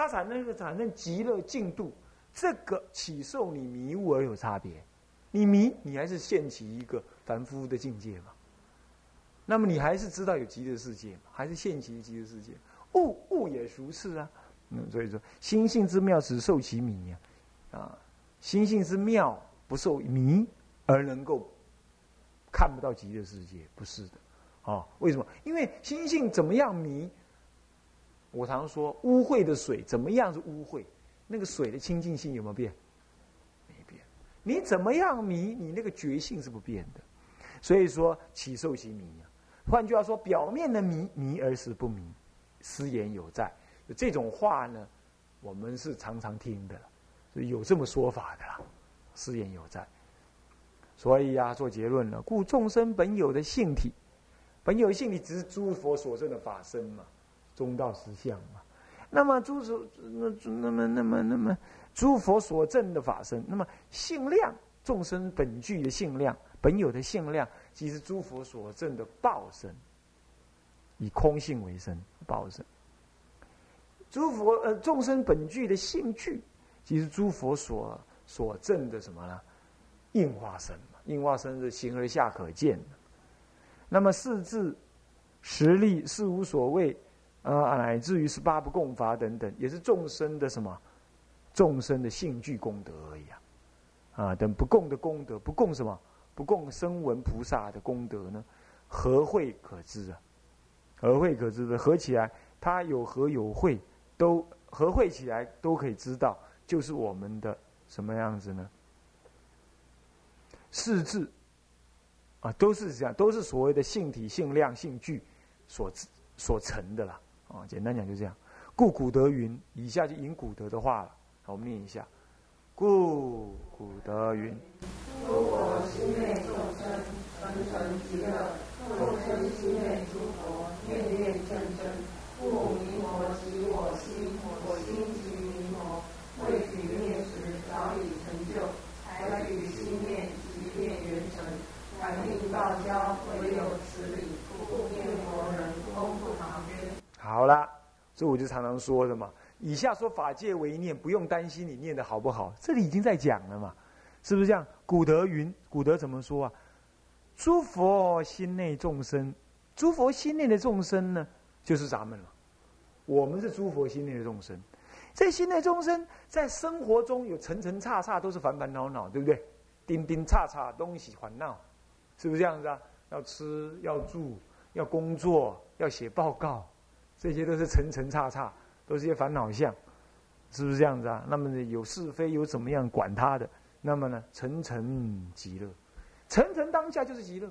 它产生个产生极乐净度，这个起受你迷悟而有差别。你迷，你还是现起一个凡夫的境界嘛？那么你还是知道有极乐世界？还是现起极乐世界？悟悟也如是啊。嗯，所以说心性之妙，只受其迷呀。啊，心性之妙，不受迷而能够看不到极乐世界，不是的。啊，为什么？因为心性怎么样迷？我常说，污秽的水怎么样是污秽？那个水的清净性有没有变？没变。你怎么样迷？你那个觉性是不变的。所以说，起受其迷啊。换句话说，表面的迷迷而实不迷，失言有在。这种话呢，我们是常常听的，所以有这么说法的啦。失言有在。所以呀，做结论了，故众生本有的性体，本有性体只是诸佛所证的法身嘛。中道实相嘛，那么诸所那那么那么那么诸佛所证的法身，那么性量众生本具的性量，本有的性量，即是诸佛所证的报身，以空性为身报身。诸佛呃众生本具的性具，即是诸佛所所证的什么呢？应化身嘛，应化身是形而下可见的。那么四字实力是无所谓。啊，乃至于十八不共法等等，也是众生的什么？众生的性具功德而已啊！啊，等不共的功德，不共什么？不共声闻菩萨的功德呢？何会可知啊？何会可知的？合起来，它有合有会，都合会起来都可以知道，就是我们的什么样子呢？四字啊，都是这样，都是所谓的性体、性量、性具所所成的啦。啊，简单讲就这样。故古德云，以下就引古德的话了。好，我们念一下。故古德云：诸佛心愿众生，纯纯极乐；众生心愿诸佛，念念正真。故弥摩即我心，我心即弥摩。未举念时，早已成就；才举心念，即便圆成。感应道交，唯有此理。故念佛人，功不旁边。好了，所以我就常常说的嘛。以下说法界为念，不用担心你念的好不好，这里已经在讲了嘛，是不是这样？古德云，古德怎么说啊？诸佛心内众生，诸佛心内的众生呢，就是咱们了。我们是诸佛心内的众生，这心内众生在生活中有层层叉叉，都是烦烦恼恼，对不对？叮叮叉叉东西烦恼，是不是这样子啊？要吃，要住，要工作，要写报告。这些都是层层叉叉，都是些烦恼相，是不是这样子啊？那么，有是非，有怎么样管他的？那么呢，层层极乐，层层当下就是极乐。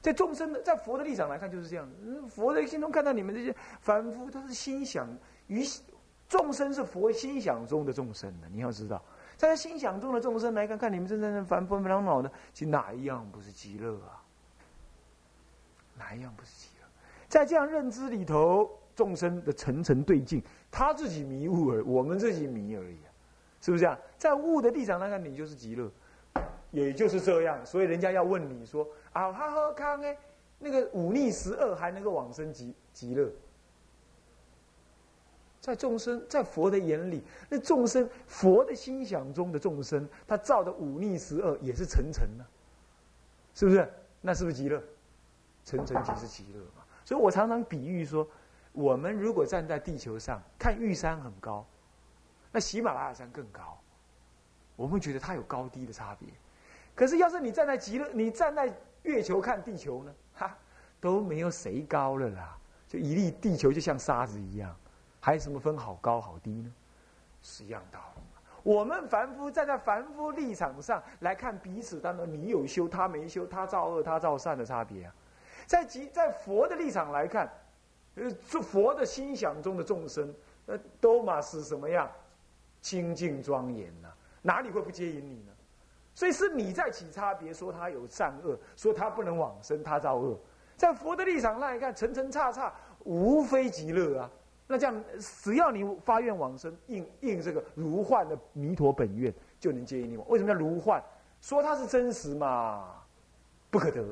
在众生的，在佛的立场来看，就是这样佛的心中看到你们这些凡夫，都是心想于众生是佛心想中的众生的。你要知道，在他心想中的众生来看，看你们真正的凡夫烦恼的，其哪一样不是极乐啊？哪一样不是极？在这样认知里头，众生的层层对境，他自己迷悟而我们自己迷而已啊，是不是这样？在悟的立场来看，你就是极乐，也就是这样。所以人家要问你说：“啊，哈喝康哎，那个忤逆十恶还能够往生极极乐？”在众生，在佛的眼里，那众生佛的心想中的众生，他造的忤逆十恶也是层层呢，是不是？那是不是极乐？层层即是极乐。所以我常常比喻说，我们如果站在地球上看玉山很高，那喜马拉雅山更高，我们觉得它有高低的差别。可是要是你站在极乐，你站在月球看地球呢，哈，都没有谁高了啦。就一粒地球就像沙子一样，还有什么分好高好低呢？是一样道理。我们凡夫站在凡夫立场上来看彼此当中，你有修，他没修，他造恶，他造善的差别啊。在即在佛的立场来看，呃，佛的心想中的众生，呃，都嘛是什么样？清净庄严呐，哪里会不接引你呢？所以是你在起差别，说他有善恶，说他不能往生，他造恶。在佛的立场来看，层层叉叉，无非极乐啊。那这样，只要你发愿往生，应应这个如幻的弥陀本愿，就能接引你。为什么叫如幻？说它是真实嘛，不可得。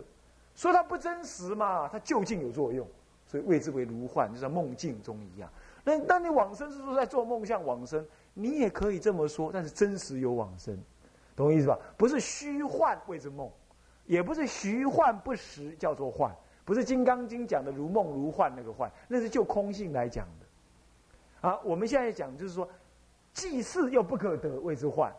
说它不真实嘛，它究竟有作用，所以谓之为如幻，就像梦境中一样。那那你往生是说在做梦像往生，你也可以这么说，但是真实有往生，懂我意思吧？不是虚幻谓之梦，也不是虚幻不实叫做幻，不是《金刚经》讲的如梦如幻那个幻，那是就空性来讲的。啊，我们现在讲就是说，既是又不可得谓之幻，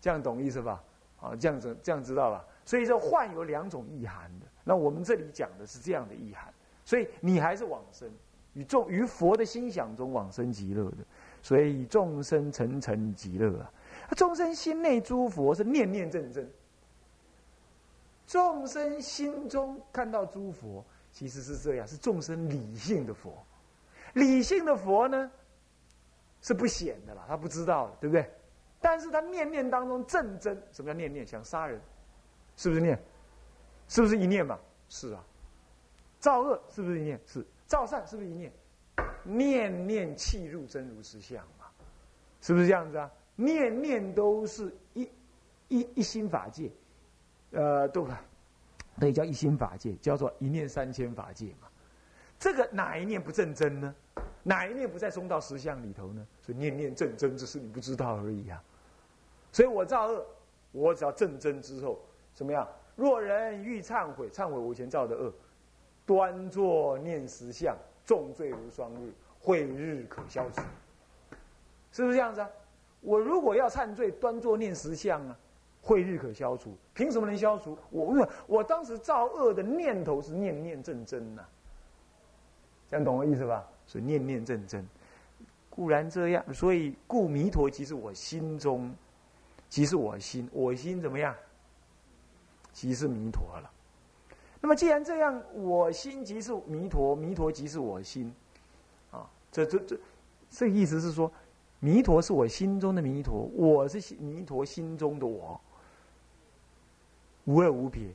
这样懂意思吧？啊，这样子这样知道吧？所以说幻有两种意涵，那我们这里讲的是这样的意涵，所以你还是往生。与众于佛的心想中往生极乐的，所以众生层层极乐啊！众生心内诸佛是念念正真，众生心中看到诸佛，其实是这样，是众生理性的佛。理性的佛呢，是不显的啦，他不知道，对不对？但是他念念当中正真，什么叫念念？想杀人，是不是念？是不是一念嘛？是啊。造恶是不是一念？是。造善是不是一念？念念契入真如实相嘛？是不是这样子啊？念念都是一一一心法界，呃，都可以叫一心法界，叫做一念三千法界嘛。这个哪一念不正真呢？哪一念不在中道实相里头呢？所以念念正真，只是你不知道而已啊。所以我造恶，我只要正真之后，怎么样？若人欲忏悔，忏悔我以前造的恶。端坐念实相，重罪如双日，慧日可消除，是不是这样子啊？我如果要忏罪，端坐念实相啊，慧日可消除，凭什么能消除？我问，我当时造恶的念头是念念正真呐，这样懂我意思吧？所以念念正真，固然这样，所以故弥陀即是我心中，即是我心，我心怎么样？即是弥陀了。那么既然这样，我心即是弥陀，弥陀即是我心，啊，这这这，这意思是说，弥陀是我心中的弥陀，我是弥陀心中的我，无二无别。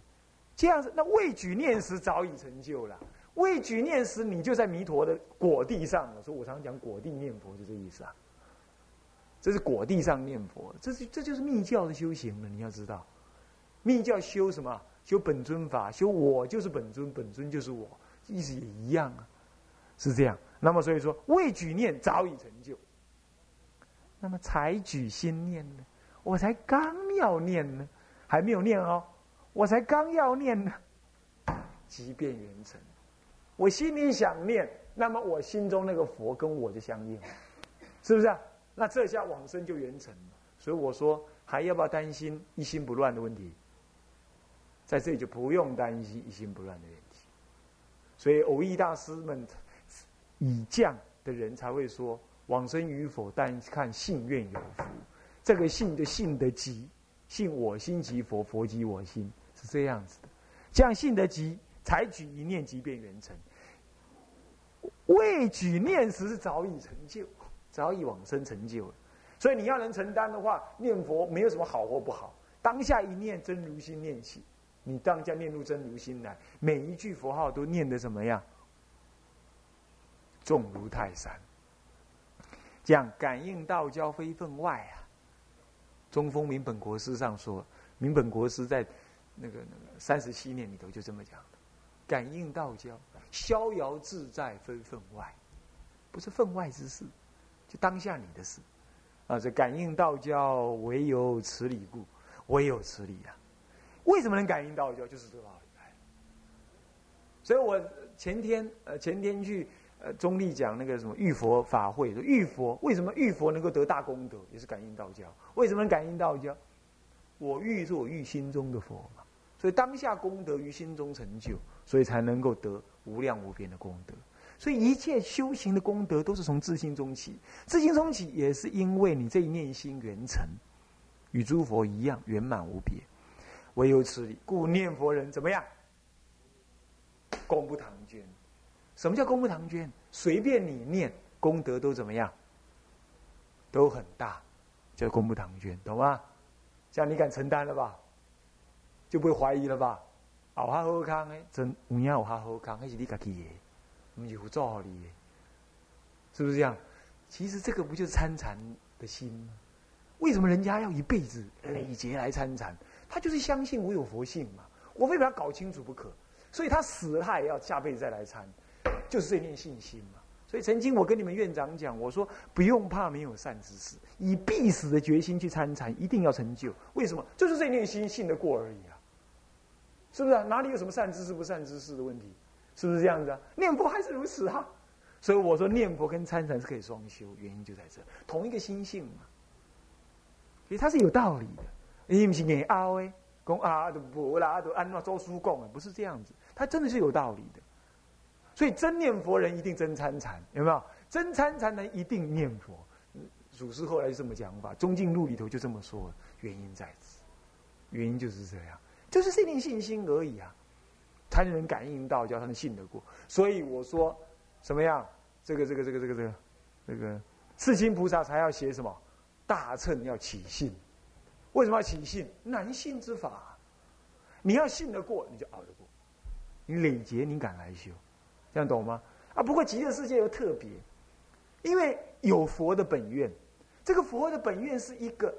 这样子，那未举念时早已成就了。未举念时，你就在弥陀的果地上了。所以我常讲果地念佛，就这意思啊。这是果地上念佛，这是这就是密教的修行了。你要知道，密教修什么？修本尊法，修我就是本尊，本尊就是我，意思也一样啊，是这样。那么所以说，未举念早已成就。那么才举心念呢？我才刚要念呢，还没有念哦，我才刚要念呢，即便圆成。我心里想念，那么我心中那个佛跟我就相应，是不是啊？那这下往生就圆成了。所以我说，还要不要担心一心不乱的问题？在这里就不用担心一心不乱的问题，所以偶益大师们以降的人才会说往生与否，但看信愿有福。这个信的信得急，信我心即佛，佛即我心，是这样子的。这样信得急，才举一念即便圆成。未举念时是早已成就，早已往生成就了。所以你要能承担的话，念佛没有什么好或不好，当下一念真如心念起。你当家念入真如心来，每一句佛号都念得怎么样？重如泰山。这样感应道交非分外啊。中风明本国师上说，明本国师在那个那个三十七年里头就这么讲的：感应道交，逍遥自在非分外，不是分外之事，就当下你的事。啊，这感应道交，唯有此理故，唯有此理啊。为什么能感应道教？就是这个道理。所以我前天呃前天去呃中立讲那个什么玉佛法会，说玉佛为什么玉佛能够得大功德，也是感应道教。为什么能感应道教？我玉是我玉心中的佛嘛，所以当下功德于心中成就，所以才能够得无量无边的功德。所以一切修行的功德都是从自心中起，自心中起也是因为你这一念心圆成，与诸佛一样圆满无别。唯有此理，故念佛人怎么样？功不唐捐。什么叫功不唐捐？随便你念，功德都怎么样？都很大，叫功不唐捐，懂吗？这样你敢承担了吧？就不会怀疑了吧？好好康诶，真有影有哈好康，那是你家己的，我们有做好你的，是不是这样？其实这个不就是参禅的心吗？为什么人家要一辈子累劫来参禅？他就是相信我有佛性嘛，我非把他搞清楚不可，所以他死了他也要下辈子再来参，就是这念信心嘛。所以曾经我跟你们院长讲，我说不用怕没有善知识，以必死的决心去参禅，一定要成就。为什么？就是这念心信得过而已啊，是不是啊？哪里有什么善知识不善知识的问题？是不是这样子啊？念佛还是如此啊。所以我说念佛跟参禅是可以双修，原因就在这，同一个心性嘛。所以它是有道理的。你不是念阿威讲啊都不啦，都按那周书讲啊，不是这样子，他真的是有道理的。所以真念佛人一定真参禅，有没有？真参禅人一定念佛。祖师后来就这么讲法，《中进录》里头就这么说，原因在此，原因就是这样，就是这点信心而已啊，才能感应到，叫他们信得过。所以我说，怎么样？这个这个这个这个这个这个，世亲菩萨才要写什么？大乘要起信。为什么要起信？难信之法，你要信得过，你就熬得过。你累劫，你敢来修？这样懂吗？啊，不过极乐世界又特别，因为有佛的本愿，这个佛的本愿是一个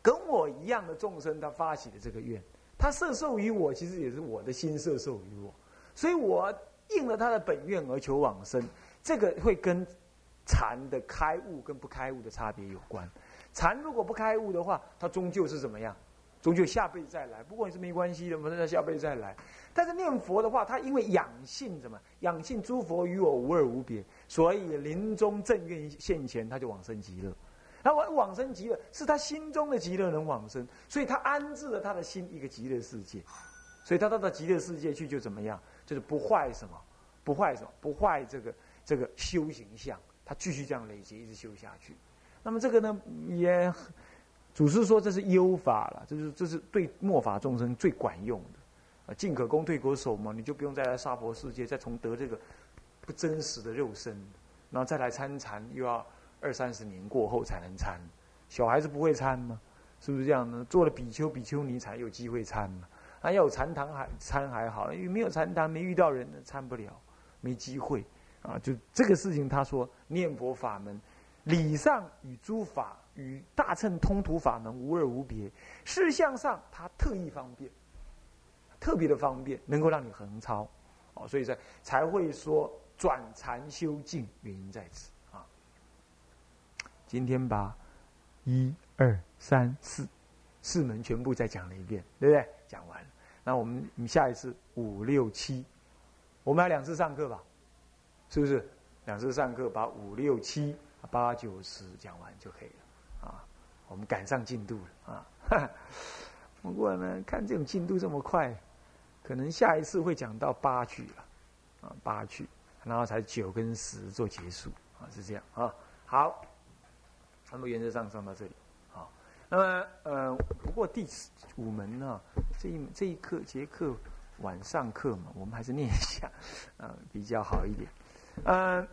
跟我一样的众生，他发起的这个愿，他摄受于我，其实也是我的心摄受于我，所以我应了他的本愿而求往生，这个会跟禅的开悟跟不开悟的差别有关。禅如果不开悟的话，他终究是怎么样？终究下辈子再来，不过也是没关系的，反正下辈子再来。但是念佛的话，他因为养性怎么？养性诸佛与我无二无别，所以临终正愿现前，他就往生极乐。那我往生极乐，是他心中的极乐能往生，所以他安置了他的心一个极乐世界。所以他到到极乐世界去就怎么样？就是不坏什么？不坏什么？不坏这个这个修行相，他继续这样累积，一直修下去。那么这个呢，也。祖师说这是优法了，这是这是对末法众生最管用的，啊，进可攻退可守嘛，你就不用再来娑婆世界，再从得这个不真实的肉身，然后再来参禅，又要二三十年过后才能参。小孩子不会参吗？是不是这样呢？做了比丘、比丘尼才有机会参嘛。啊，要有禅堂还参还好，因为没有禅堂，没遇到人，参不了，没机会。啊，就这个事情，他说念佛法门，理上与诸法。与大乘通途法门无二无别，事相上它特异方便，特别的方便，能够让你横超，哦，所以才才会说转禅修静，原因在此啊。今天把一二三四四门全部再讲了一遍，对不对？讲完，那我们你下一次五六七，我们还两次上课吧？是不是？两次上课把五六七八九十讲完就可以了啊。我们赶上进度了啊！不过呢，看这种进度这么快，可能下一次会讲到八句了啊，八句，然后才九跟十做结束啊，是这样啊。好，那么原则上上到这里好，那么呃，不过第五门呢，这一这一课节课晚上课嘛，我们还是念一下 啊，比较好一点。嗯，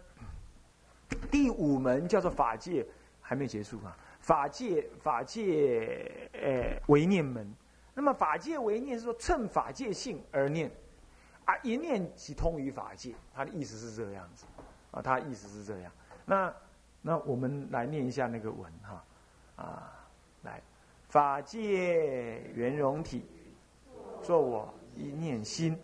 第五门叫做法界，还没结束啊。法界法界，呃，为念门。那么法界为念是说趁法界性而念，啊，一念即通于法界。他的意思是这个样子，啊，他意思是这样。那那我们来念一下那个文哈，啊，来，法界圆融体，作我一念心。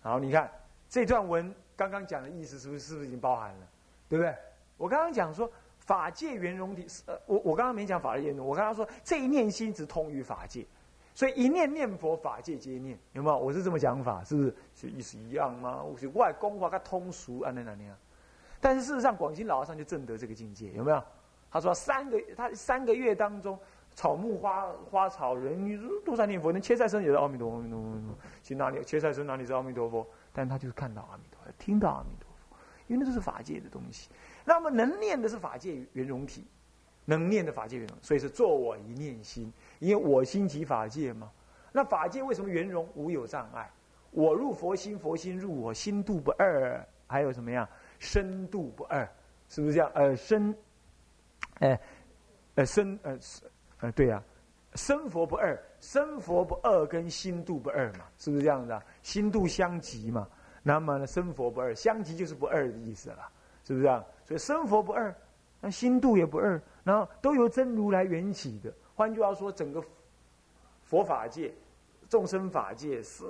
好，你看这段文刚刚讲的意思是不是是不是已经包含了？对不对？我刚刚讲说法界圆融体，呃，我我刚刚没讲法界圆融，我刚刚说这一念心只通于法界，所以一念念佛，法界皆念，有没有？我是这么讲法，是不是？是意思一样吗？我是外公话，他通俗啊，那那那样。但是事实上，广西老和尚就证得这个境界，有没有？他说三个他三个月当中，草木花花草人都在念佛，那切菜僧也是阿弥陀佛，阿弥陀佛。去哪里？切菜僧哪里是阿弥陀佛？但他就是看到阿弥陀佛，听到阿弥陀佛。因为那都是法界的东西，那么能念的是法界圆融体，能念的法界圆融，所以是作我一念心，因为我心即法界嘛。那法界为什么圆融？无有障碍，我入佛心，佛心入我，心度不二，还有什么样？深度不二，是不是这样？呃，深，哎，呃，深，呃，呃，对呀，生佛不二，生佛不二跟心度不二嘛，是不是这样的？心度相即嘛。那么呢，生佛不二，相即就是不二的意思了，是不是啊？所以生佛不二，那心度也不二，然后都由真如来缘起的。换句话说，整个佛法界众生法界、是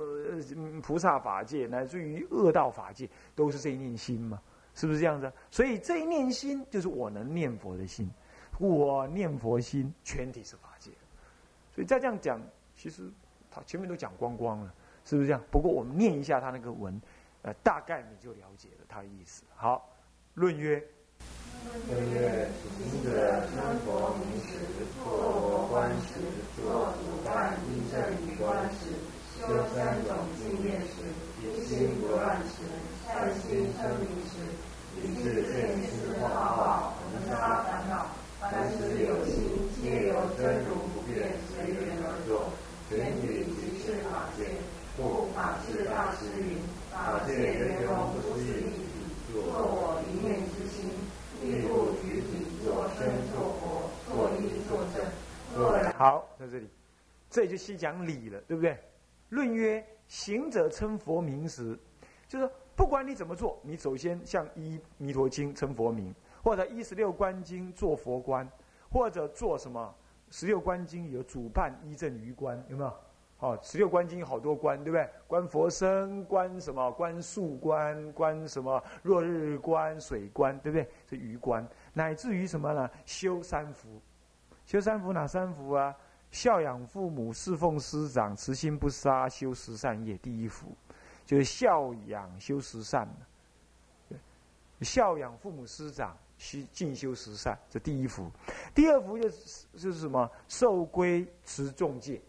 嗯菩萨法界，乃至于恶道法界，都是这一念心嘛？是不是这样子？所以这一念心就是我能念佛的心，我念佛心全体是法。所以再这样讲，其实他前面都讲光光了，是不是这样？不过我们念一下他那个文，呃，大概你就了解了他的意思。好，论曰。论曰：行者称佛名时，作佛观时，作主办依正语观时，修三种境界时，一心不乱时，善心称名时，于是见思化化，恒沙烦恼。凡时有心，皆由真如不变随缘而作，全体即是法界。故法是大师云：法界圆融不是一体，作我一念之心。好，在这里，这就细讲理了，对不对？论曰：行者称佛名时，就是不管你怎么做，你首先向一弥陀经称佛名，或者一十六观经做佛观，或者做什么？十六观经有主办一正余观，有没有？好，十六观经好多观，对不对？观佛身，观什么？观树观，观什么？落日观、水观，对不对？是鱼观，乃至于什么呢？修三福，修三福哪三福啊？孝养父母，侍奉师长，慈心不杀，修十善业。第一福就是孝养修十善孝养父母师长，需进修十善，这第一福。第二福就是就是什么？受规持众戒。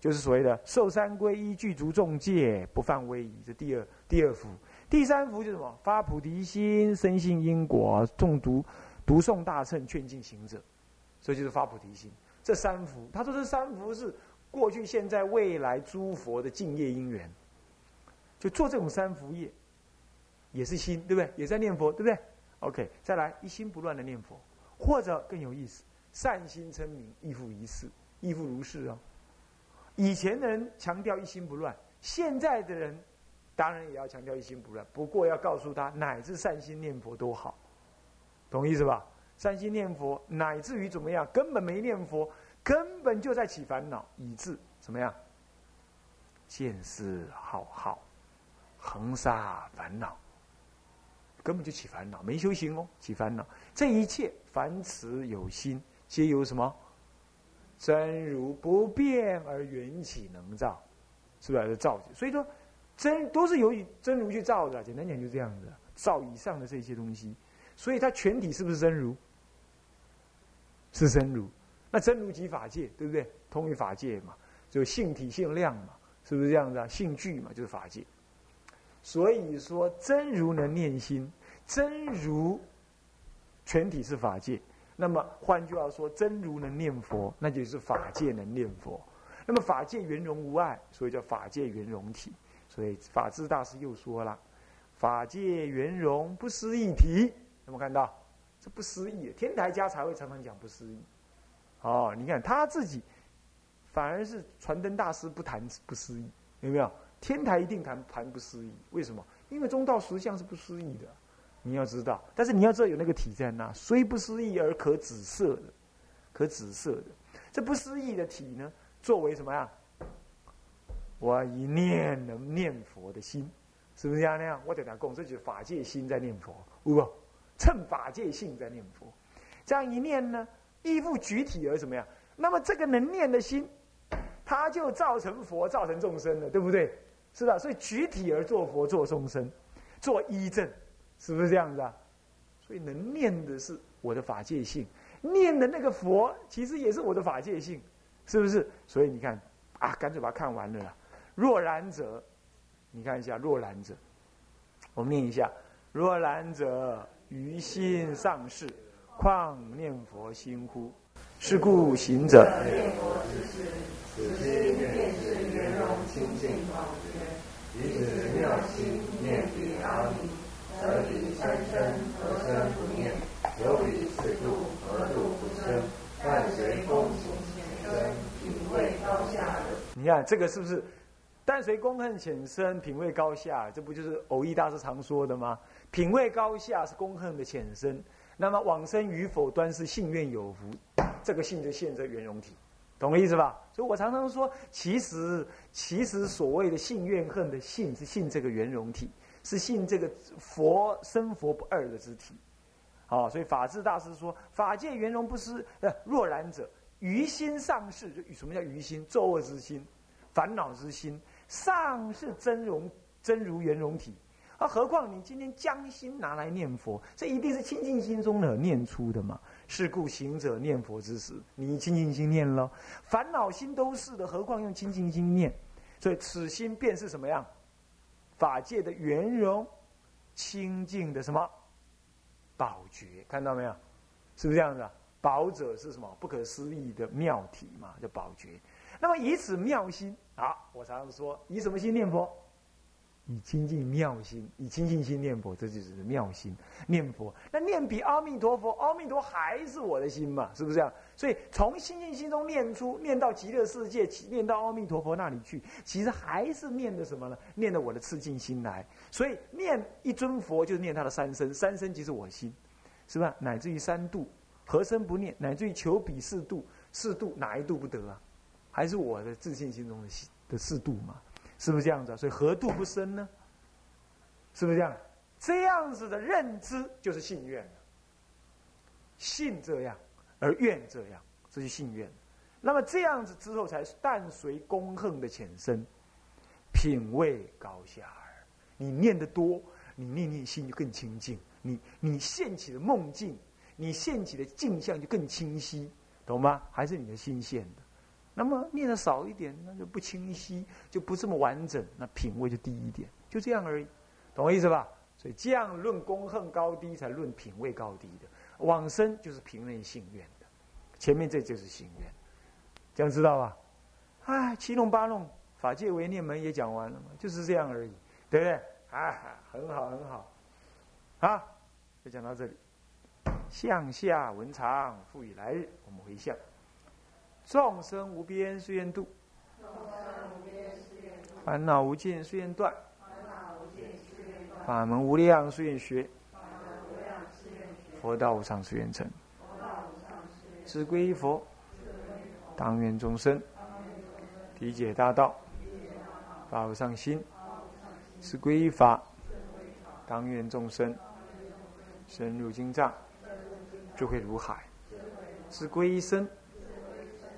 就是所谓的受三皈依，具足众戒，不犯威仪，这第二第二福。第三福就是什么？发菩提心，深信因果，诵读读诵大乘，劝进行者。所以就是发菩提心。这三福，他说这三福是过去、现在、未来诸佛的敬业因缘。就做这种三福业，也是心，对不对？也在念佛，对不对？OK，再来一心不乱的念佛，或者更有意思，善心称名，亦复一世，亦复如是哦。以前的人强调一心不乱，现在的人当然也要强调一心不乱。不过要告诉他，乃至善心念佛都好，懂意思吧？善心念佛，乃至于怎么样，根本没念佛，根本就在起烦恼，以致怎么样？见思好好，横杀烦恼，根本就起烦恼，没修行哦，起烦恼。这一切凡此有心，皆有什么？真如不变而缘起能造，是不是造？所以说，真都是由于真如去造的。简单讲就这样子，造以上的这些东西，所以它全体是不是真如？是真如。那真如即法界，对不对？通于法界嘛，就性体性量嘛，是不是这样子啊？性具嘛，就是法界。所以说，真如能念心，真如全体是法界。那么换句话说，真如能念佛，那就是法界能念佛。那么法界圆融无碍，所以叫法界圆融体。所以法智大师又说了：“法界圆融不思议体。”有没有看到？这不思议，天台家才会常常讲不思议。哦，你看他自己，反而是传灯大师不谈不思议，有没有？天台一定谈谈不思议。为什么？因为中道实相是不思议的。你要知道，但是你要知道有那个体在那，虽不思议而可紫色的，可紫色的，这不思议的体呢，作为什么呀？我一念能念佛的心，是不是这样那样？我等下讲，这就是法界心在念佛，不？趁法界性在念佛，这样一念呢，依附具体而怎么样？那么这个能念的心，它就造成佛，造成众生了，对不对？是吧？所以具体而做佛，做众生，做依正。是不是这样子啊？所以能念的是我的法界性，念的那个佛其实也是我的法界性，是不是？所以你看啊，干脆把它看完了啦。若然者，你看一下若然者，我们念一下：若然者，于心上事，况念佛心乎？是故行者。此心便是圆融清净法觉，以此妙心念彼阿弥。得彼三生，何生不念？有彼四度，何度不生？但随功行浅深，品味高下。你看这个是不是？但随功恨浅深，品味高下，这不就是偶益大师常说的吗？品味高下是功恨的浅深，那么往生与否，端是信愿有福。这个信就现在圆融体，懂我意思吧？所以我常常说，其实其实所谓的信怨恨的信，是信这个圆融体，是信这个佛生佛不二的之体。好，所以法治大师说，法界圆融不失，呃，若然者，于心上事。就什么叫于心？作恶之心，烦恼之心，上是真容真如圆融体。啊，何况你今天将心拿来念佛，这一定是清净心中的念出的嘛。是故行者念佛之时，你清净心念了，烦恼心都是的，何况用清净心念？所以此心便是什么样？法界的圆融、清净的什么宝觉？看到没有？是不是这样子？宝者是什么？不可思议的妙体嘛，叫宝觉。那么以此妙心，啊，我常常说，以什么心念佛？以清净妙心，以清净心念佛，这就是妙心念佛。那念比阿弥陀佛，阿弥陀还是我的心嘛？是不是这样？所以从清净心中念出，念到极乐世界，念到阿弥陀佛那里去，其实还是念的什么呢？念的我的赤净心来。所以念一尊佛，就是念他的三身，三身即是我心，是吧？乃至于三度，何身不念？乃至于求彼四度，四度哪一度不得啊？还是我的自信心中的的四度嘛？是不是这样子？所以何度不生呢？是不是这样？这样子的认知就是信愿信这样而愿这样，这是信愿。那么这样子之后，才淡随功恨的浅深，品位高下耳。你念得多，你念念心就更清净。你你现起的梦境，你现起的镜像就更清晰，懂吗？还是你的心现的？那么念的少一点，那就不清晰，就不这么完整，那品位就低一点，就这样而已，懂我意思吧？所以这样论功恨高低，才论品位高低的。往生就是平任性愿的，前面这就是心愿，这样知道吧？哎，七弄八弄，法界唯念门也讲完了嘛，就是这样而已，对不对？啊，很好很好，好，就讲到这里。向下文长，赋予来日，我们回向。众生无边誓愿度，烦恼无尽誓愿断，法门无量誓愿学，佛道无上誓愿成。知归依佛，当愿众生。理解大道，发无上心；知归依法，当愿众生。深入经藏，智慧如海；知归依身。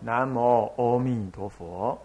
南无阿弥陀佛。